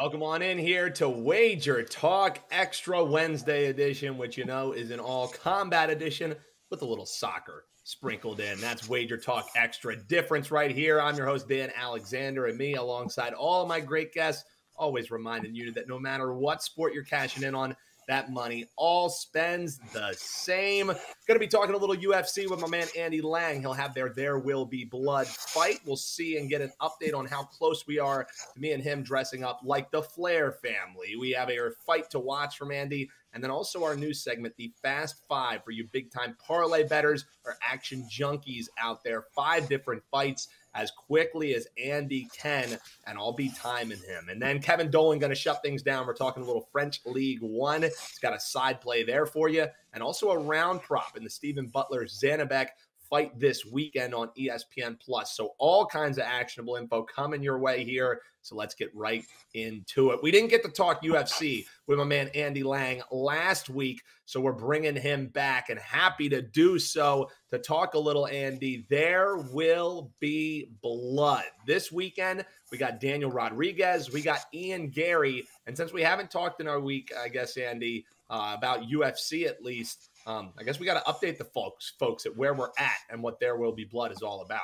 Welcome on in here to Wager Talk Extra Wednesday edition, which you know is an all combat edition with a little soccer sprinkled in. That's Wager Talk Extra difference right here. I'm your host, Dan Alexander, and me alongside all my great guests, always reminding you that no matter what sport you're cashing in on, that money all spends the same. Going to be talking a little UFC with my man Andy Lang. He'll have their There Will Be Blood fight. We'll see and get an update on how close we are to me and him dressing up like the Flair family. We have a fight to watch from Andy. And then also our new segment, the Fast Five, for you big time parlay betters or action junkies out there. Five different fights as quickly as Andy can, and I'll be timing him. And then Kevin Dolan going to shut things down. We're talking a little French League One. He's got a side play there for you, and also a round prop in the Stephen Butler Janibek fight this weekend on ESPN Plus. So all kinds of actionable info coming your way here. So let's get right into it. We didn't get to talk UFC with my man Andy Lang last week, so we're bringing him back and happy to do so to talk a little Andy. There will be blood this weekend. We got Daniel Rodriguez, we got Ian Garry, and since we haven't talked in our week, I guess Andy uh, about UFC at least. Um, I guess we got to update the folks, folks, at where we're at and what There Will Be Blood is all about.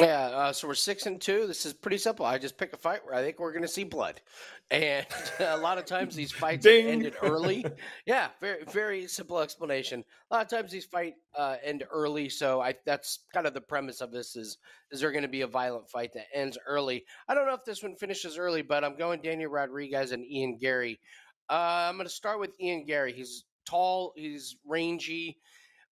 Yeah, uh, so we're six and two. This is pretty simple. I just pick a fight where I think we're going to see blood, and a lot of times these fights ended early. Yeah, very very simple explanation. A lot of times these fight uh, end early, so I that's kind of the premise of this is is there going to be a violent fight that ends early? I don't know if this one finishes early, but I'm going Daniel Rodriguez and Ian Garry. Uh, I'm going to start with Ian Garry. He's tall, he's rangy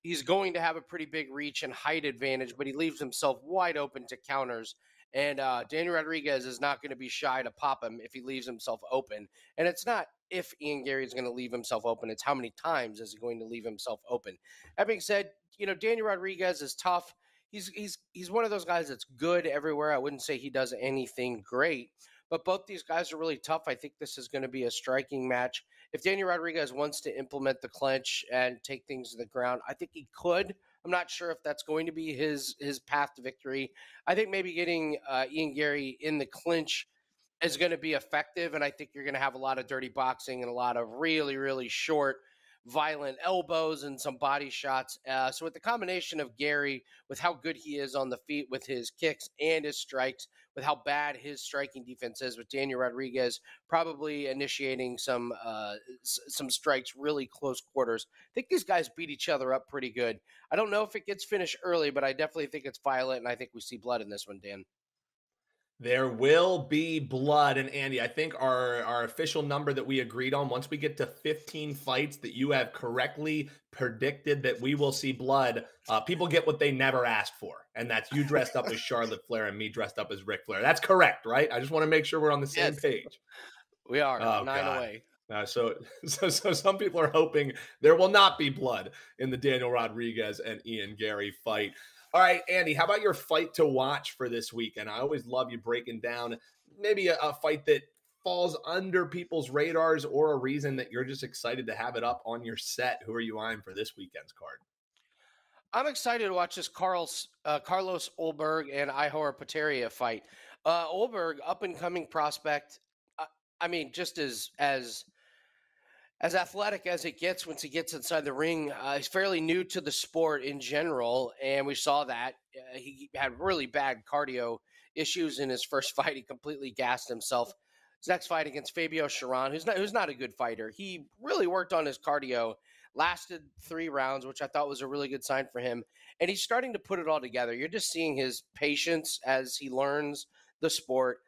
he's going to have a pretty big reach and height advantage, but he leaves himself wide open to counters. And uh, Daniel Rodriguez is not going to be shy to pop him if he leaves himself open. And it's not if Ian Garry is going to leave himself open, it's how many times is he going to leave himself open. That being said, you know, Daniel Rodriguez is tough. He's he's he's one of those guys that's good everywhere. I wouldn't say he does anything great, but both these guys are really tough. I think this is going to be a striking match. If Daniel Rodriguez wants to implement the clinch and take things to the ground, I think he could. I'm not sure if that's going to be his his path to victory. I think maybe getting uh, Ian Garry in the clinch is going to be effective, and I think you're going to have a lot of dirty boxing and a lot of really really short violent elbows and some body shots. Uh, so with the combination of Garry, with how good he is on the feet with his kicks and his strikes, with how bad his striking defense is, with Daniel Rodriguez probably initiating some uh, s- some strikes really close quarters. I think these guys beat each other up pretty good. I don't know if it gets finished early, but I definitely think it's violent, and I think we see blood in this one, Dan. There will be blood. And Andy, I think our, our official number that we agreed on, once we get to 15 fights that you have correctly predicted that we will see blood, uh, people get what they never asked for. And that's you dressed up as Charlotte Flair and me dressed up as Ric Flair. That's correct, right? I just want to make sure we're on the same yes. page. We are oh, nine God. away. Uh, so, so, so some people are hoping there will not be blood in the Daniel Rodriguez and Ian Garry fight. All right, Andy, how about your fight to watch for this weekend? I always love you breaking down maybe a, a fight that falls under people's radars or a reason that you're just excited to have it up on your set. Who are you eyeing for this weekend's card? I'm excited to watch this Carlos, uh, Carlos Ulberg and Ihor Potieria fight. Uh, Ulberg, up and coming prospect. Uh, I mean, just as as as athletic as it gets once he gets inside the ring. Uh, he's fairly new to the sport in general, and we saw that uh, he had really bad cardio issues in his first fight. He completely gassed himself. His next fight against Fabio Cherant, who's not who's not a good fighter, he really worked on his cardio. Lasted three rounds, which I thought was a really good sign for him. And he's starting to put it all together. You're just seeing his patience as he learns the sport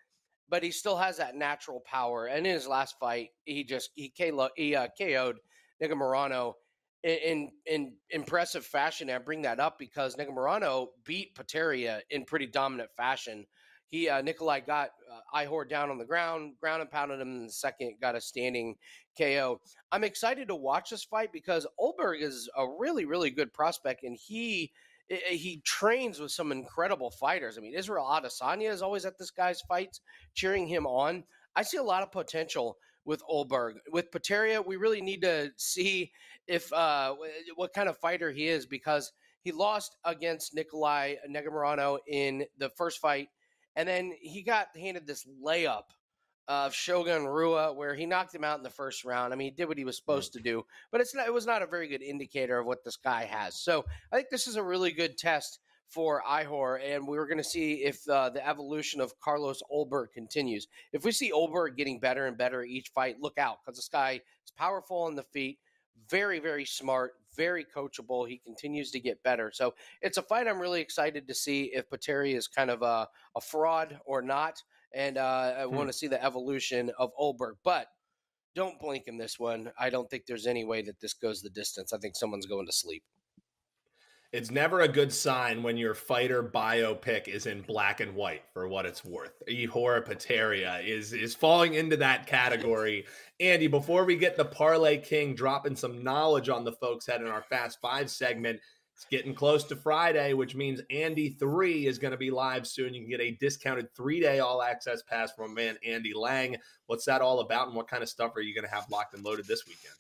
but he still has that natural power. And in his last fight, he just he, KO, he uh, KO'd Negumereanu in in impressive fashion. I bring that up because Negumereanu beat Potieria in pretty dominant fashion. He uh, Nikolai got uh, Ihor down on the ground, ground and pounded him in the second, got a standing KO. I'm excited to watch this fight because Ulberg is a really really good prospect, and he he trains with some incredible fighters. I mean, Israel Adesanya is always at this guy's fights, cheering him on. I see a lot of potential with Ulberg. With Potieria, we really need to see if uh, what kind of fighter he is because he lost against Nikolai Negumereanu in the first fight, and then he got handed this layup of Shogun Rua where he knocked him out in the first round. I mean, he did what he was supposed to do, but it's not, it was not a very good indicator of what this guy has. So I think this is a really good test for Ihor, and we're going to see if uh, the evolution of Carlos Ulberg continues. If we see Ulberg getting better and better each fight, look out because this guy is powerful on the feet, very, very smart, very coachable. He continues to get better. So it's a fight I'm really excited to see if Pateri is kind of a, a fraud or not. And uh, I hmm. want to see the evolution of Ulberg. But don't blink in this one. I don't think there's any way that this goes the distance. I think someone's going to sleep it's never a good sign when your fighter biopic is in black and white for what it's worth. Ihor Potieria is is falling into that category. Andy, before we get the Parlay King dropping some knowledge on the folks head in our Fast Five segment, it's getting close to Friday, which means Andy 3 is going to be live soon. You can get a discounted three day all access pass from man Andy Lang. What's that all about, and what kind of stuff are you going to have locked and loaded this weekend?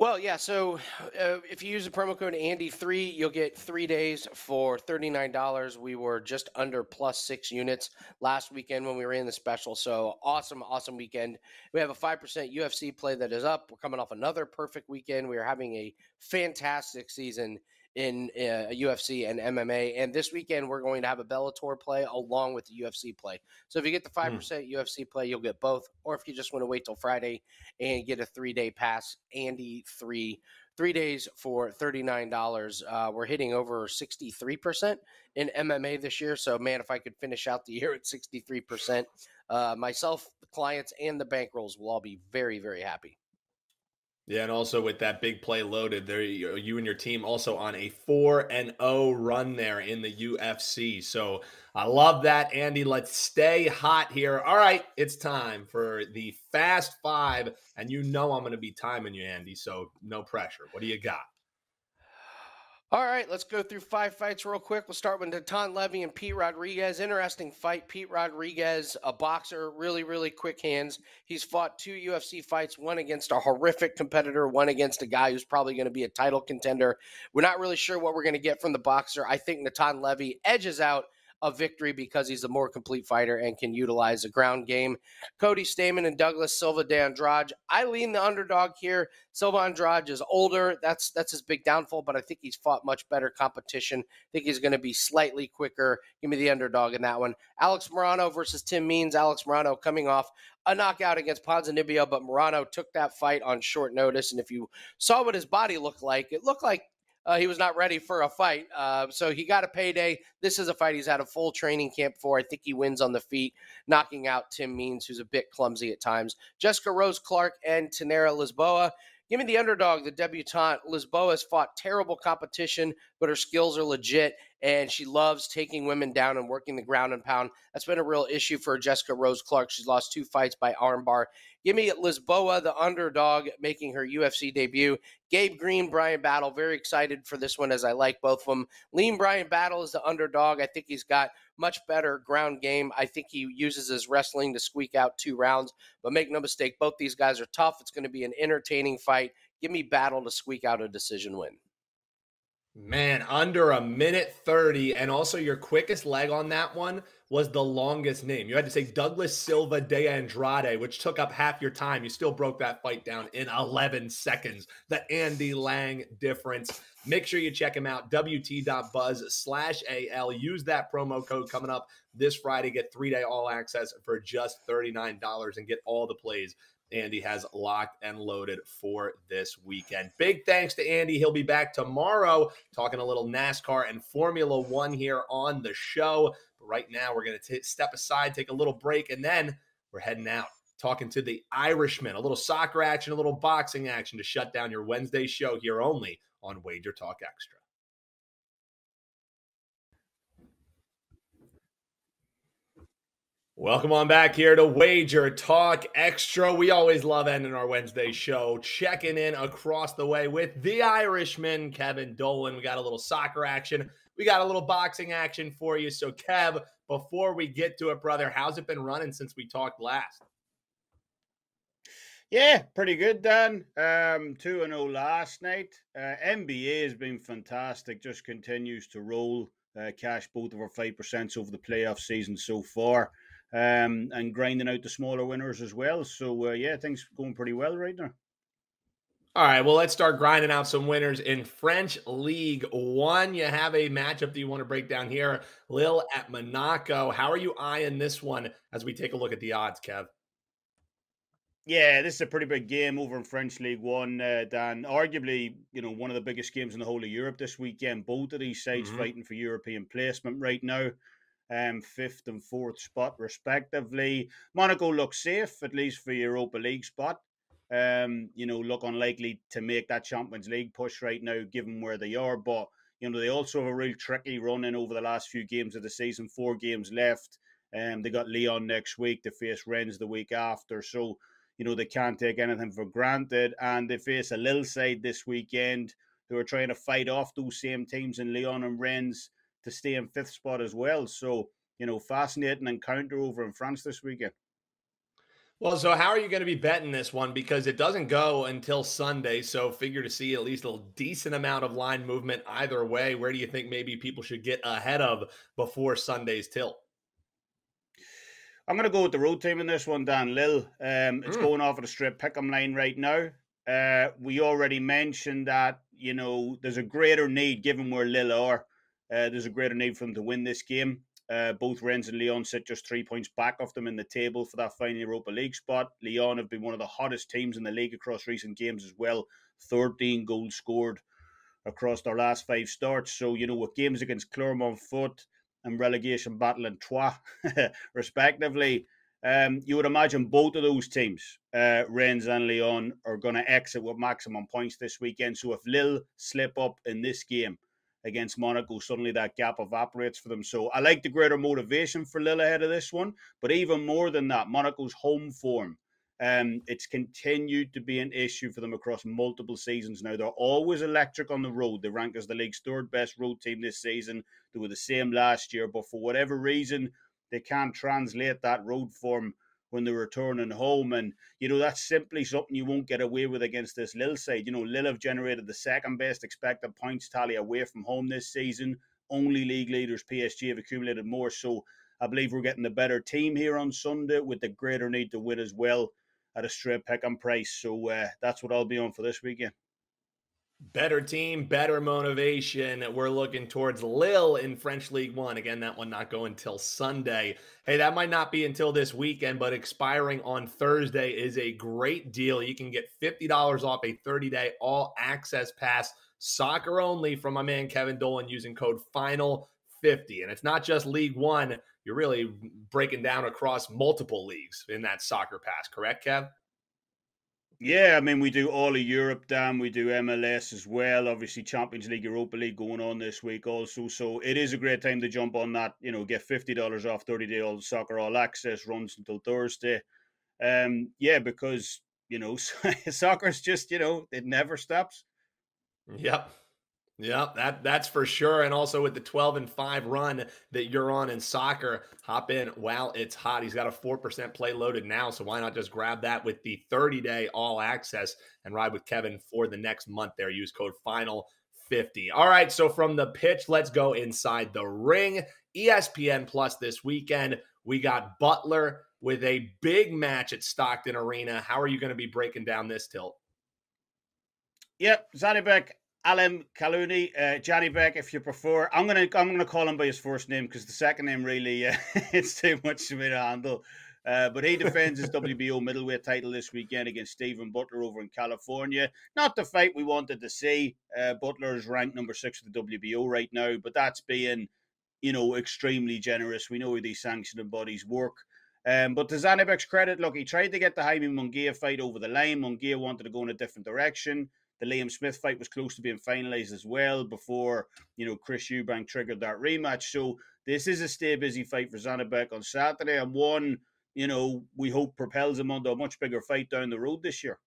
Well, yeah. So uh, if you use the promo code Andy3, you'll get three days for $39. We were just under plus six units last weekend when we ran the special. So awesome, awesome weekend. We have a 5% UFC play that is up. We're coming off another perfect weekend. We are having a fantastic season in uh, UFC and MMA. And this weekend, we're going to have a Bellator play along with the UFC play. So if you get the 5% mm. UFC play, you'll get both. Or if you just want to wait till Friday and get a three day pass, Andy 3, three days for $39. Uh, we're hitting over 63% in MMA this year. So, man, if I could finish out the year at 63%, uh, myself, the clients, and the bankrolls will all be very, very happy. Yeah, and also with that big play loaded, there you and your team also on a four and O run there in the UFC. So I love that, Andy. Let's stay hot here. All right, it's time for the Fast Five, and you know I'm going to be timing you, Andy. So no pressure. What do you got? All right, let's go through five fights real quick. We'll start with Natan Levy and Pete Rodriguez. Interesting fight. Pete Rodriguez, a boxer, really, really quick hands. He's fought two UFC fights, one against a horrific competitor, one against a guy who's probably going to be a title contender. We're not really sure what we're going to get from the boxer. I think Natan Levy edges out a victory because he's a more complete fighter and can utilize a ground game. Cody Stamann and Douglas Silva de Andrade. I lean the underdog here. Silva Andrade is older. That's that's his big downfall, but I think he's fought much better competition. I think he's going to be slightly quicker. Give me the underdog in that one. Alex Morono versus Tim Means. Alex Morono coming off a knockout against Ponzinibbio, but Morono took that fight on short notice. And if you saw what his body looked like, it looked like uh, he was not ready for a fight. Uh, so he got a payday. This is a fight he's had a full training camp for. I think he wins on the feet, knocking out Tim Means, who's a bit clumsy at times. Jessica Rose Clark and Tainara Lisboa. Give me the underdog, the debutante. Lisboa has fought terrible competition, but her skills are legit, and she loves taking women down and working the ground and pound. That's been a real issue for Jessica Rose Clark. She's lost two fights by armbar. Give me Lisboa, the underdog, making her UFC debut. Gabe Green, Bryan Battle. Very excited for this one as I like both of them. Lean Bryan Battle is the underdog. I think he's got much better ground game. I think he uses his wrestling to squeak out two rounds. But make no mistake, both these guys are tough. It's going to be an entertaining fight. Give me Battle to squeak out a decision win. Man, under a minute 30. And also, your quickest leg on that one was the longest name. You had to say Douglas Silva de Andrade, which took up half your time. You still broke that fight down in 11 seconds. The Andy Lang difference. Make sure you check him out. WT.buzz slash AL. Use that promo code coming up this Friday. Get three day all access for just $39 and get all the plays Andy has locked and loaded for this weekend. Big thanks to Andy. He'll be back tomorrow talking a little NASCAR and Formula One here on the show. But right now, we're going to step aside, take a little break, and then we're heading out talking to the Irishman. A little soccer action, a little boxing action to shut down your Wednesday show here only on Wager Talk Extra. Welcome on back here to Wager Talk Extra. We always love ending our Wednesday show, checking in across the way with the Irishman, Kevin Dolan. We got a little soccer action. We got a little boxing action for you. So, Kev, before we get to it, brother, how's it been running since we talked last? Yeah, pretty good, Dan. Um, 2 0 last night. Uh, NBA has been fantastic, just continues to roll. Uh, cash both of our 5% over the playoff season so far um, and grinding out the smaller winners as well. So uh, yeah, things going pretty well right now. All right, well, let's start grinding out some winners in French League One. You have a matchup that you want to break down here. Lille at Monaco. How are you eyeing this one as we take a look at the odds, Kev? Yeah, this is a pretty big game over in French League One, uh, Dan. Arguably, you know, one of the biggest games in the whole of Europe this weekend. Both of these sides mm-hmm. fighting for European placement right now um, fifth and fourth spot, respectively. Monaco looks safe, at least for Europa League spot. Um, you know, look unlikely to make that Champions League push right now, given where they are. But you know, they also have a real tricky run in over the last few games of the season. Four games left. Um, they got Lyon next week. They face Rennes the week after. So, you know, they can't take anything for granted. And they face a little side this weekend who are trying to fight off those same teams in Lyon and Rennes to stay in fifth spot as well. So, you know, fascinating encounter over in France this weekend. Well, so how are you going to be betting this one? Because it doesn't go until Sunday. So figure to see at least a decent amount of line movement either way. Where do you think maybe people should get ahead of before Sunday's tilt? I'm going to go with the road team in this one, Dan Lille. Um, it's mm. going off at a straight pick'em line right now. Uh, we already mentioned that, you know, there's a greater need given where Lille are uh, there's a greater need for them to win this game. Uh, both Rennes and Lyon sit just three points back of them in the table for that final Europa League spot. Lyon have been one of the hottest teams in the league across recent games as well. 13 goals scored across their last five starts. So, you know, with games against Clermont Foot and relegation battle in Troyes, respectively, um, you would imagine both of those teams, uh, Rennes and Lyon, are going to exit with maximum points this weekend. So if Lille slip up in this game, against Monaco, suddenly that gap evaporates for them. So I like the greater motivation for Lille ahead of this one. But even more than that, Monaco's home form. Um, it's continued to be an issue for them across multiple seasons now. They're always electric on the road. They rank as the league's third best road team this season. They were the same last year, but for whatever reason, they can't translate that road form when they're returning home. And, you know, that's simply something you won't get away with against this Lille side. You know, Lille have generated the second best expected points tally away from home this season. Only league leaders, PSG, have accumulated more. So I believe we're getting the better team here on Sunday with the greater need to win as well at a straight pick on price. So uh, that's what I'll be on for this weekend. Better team, better motivation. We're looking towards Lille in French League One. Again, that one not going until Sunday. Hey, that might not be until this weekend, but expiring on Thursday is a great deal. You can get $50 off a 30 day all access pass, soccer only, from my man Kevin Dolan using code FINAL50. And it's not just League One, you're really breaking down across multiple leagues in that soccer pass, correct, Kev? Yeah, I mean, we do all of Europe, Dan. We do MLS as well. Obviously, Champions League, Europa League going on this week also. So it is a great time to jump on that. You know, get $50 off 30 day all soccer all access runs until Thursday. Um, yeah, because, you know, soccer's just, you know, it never stops. Yep. Yeah, that that's for sure. And also with the 12 and 5 run that you're on in soccer, hop in while it's hot. He's got a 4% play loaded now. So why not just grab that with the 30 day all access and ride with Kevin for the next month there? Use code final 50. All right. So from the pitch, let's go inside the ring. ESPN Plus this weekend. We got Butler with a big match at Stockton Arena. How are you going to be breaking down this tilt? Yep, Janibek Alan Kaluni, uh, Johnny Beck, if you prefer. I'm gonna I'm gonna call him by his first name because the second name really uh, it's too much for me to handle. Uh, but he defends his WBO middleweight title this weekend against Stephen Butler over in California. Not the fight we wanted to see. Uh, Butler is ranked number six of the WBO right now, but that's being, you know, extremely generous. We know how these sanctioning bodies work. Um, but to Janibek's credit, look, he tried to get the Jaime Munguia fight over the line. Munguia wanted to go in a different direction. The Liam Smith fight was close to being finalized as well before, you know, Chris Eubank triggered that rematch. So this is a stay busy fight for Janibek on Saturday, and one, you know, we hope propels him onto a much bigger fight down the road this year.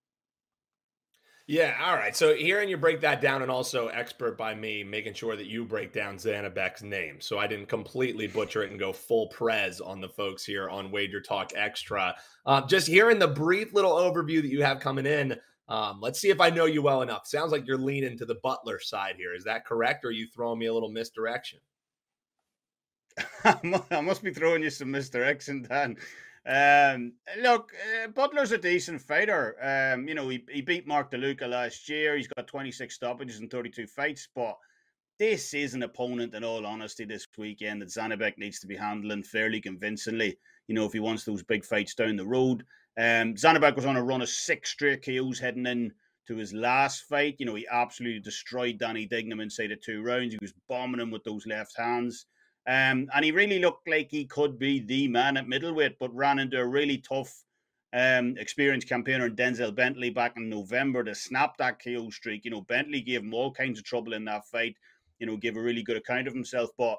Yeah, all right. So hearing you break that down, and also expert by me, making sure that you break down Janibek's name, so I didn't completely butcher it and go full prez on the folks here on Wager Talk Extra. Um, just hearing the brief little overview that you have coming in, um, let's see if I know you well enough. Sounds like you're leaning to the Butler side here. Is that correct, or are you throwing me a little misdirection? I must be throwing you some misdirection, Dan. Um, look, uh, Butler's a decent fighter. Um, you know, he, he beat Mark DeLuca last year. He's got 26 stoppages and 32 fights, but this is an opponent, in all honesty, this weekend that Janibek needs to be handling fairly convincingly. You know, if he wants those big fights down the road. Um, Janibek was on a run of six straight KOs heading in to his last fight. You know, he absolutely destroyed Danny Dignum inside of two rounds. He was bombing him with those left hands. Um, and he really looked like he could be the man at middleweight, but ran into a really tough, um, experienced campaigner Denzel Bentley back in November to snap that KO streak. You know, Bentley gave him all kinds of trouble in that fight. You know, gave a really good account of himself. But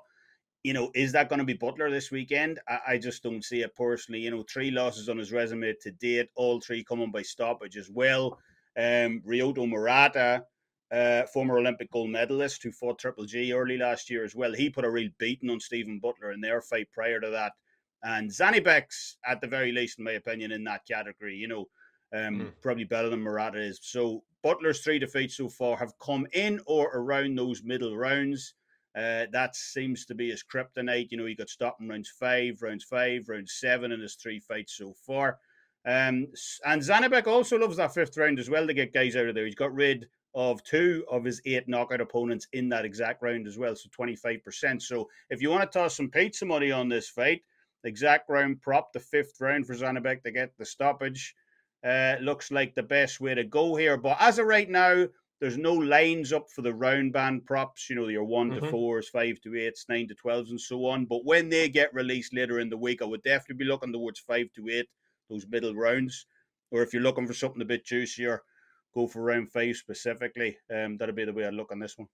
you know, is that going to be Butler this weekend? I, I, just don't see it personally. You know, three losses on his resume to date, all three coming by stoppage as well. Um, Ryota Murata uh, former Olympic gold medalist who fought Triple G early last year as well. He put a real beating on Stephen Butler in their fight prior to that. And Janibek's, at the very least, in my opinion, in that category, you know, um, mm. probably better than Murata is. So Butler's three defeats so far have come in or around those middle rounds. Uh, that seems to be his kryptonite. You know, he got stopped in rounds five, rounds five, round seven in his three fights so far. Um, and Janibek also loves that fifth round as well to get guys out of there. He's got rid of two of his eight knockout opponents in that exact round as well, so 25%. So if you want to toss some pizza money on this fight, exact round prop, the fifth round for Janibek to get the stoppage, uh, looks like the best way to go here. But as of right now, there's no lines up for the round band props, you know, your one mm-hmm. to fours, five to eights, nine to twelves, and so on. But when they get released later in the week, I would definitely be looking towards five to eight, those middle rounds. Or if you're looking for something a bit juicier, go for round five specifically. Um, that'd be the way I'd look on this one.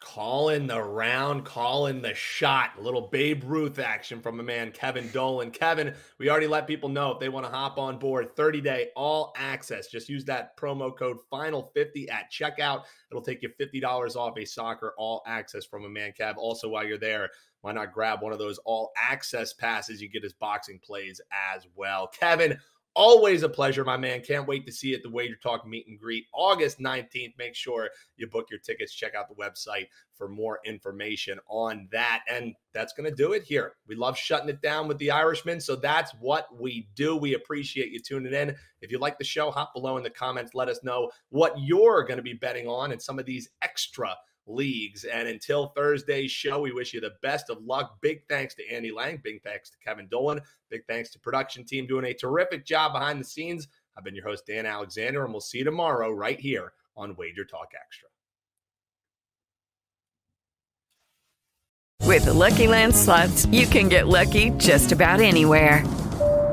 Calling the round, calling the shot. A little Babe Ruth action from a man, Kevin Dolan. Kevin, we already let people know if they want to hop on board 30 day all access. Just use that promo code final50 at checkout. It'll take you $50 off a soccer all access from a man, Kev. Also, while you're there, why not grab one of those all access passes? You get his boxing plays as well. Kevin, Always a pleasure, my man. Can't wait to see you at the Wager Talk meet and greet August 19th. Make sure you book your tickets. Check out the website for more information on that. And that's going to do it here. We love shutting it down with the Irishman. So that's what we do. We appreciate you tuning in. If you like the show, hop below in the comments. Let us know what you're going to be betting on and some of these extra leagues. And until Thursday's show, we wish you the best of luck. Big thanks to Andy Lang. Big thanks to Kevin Dolan. Big thanks to production team doing a terrific job behind the scenes. I've been your host, Dan Alexander, and we'll see you tomorrow right here on Wager Talk Extra. With the Lucky Land slots, you can get lucky just about anywhere.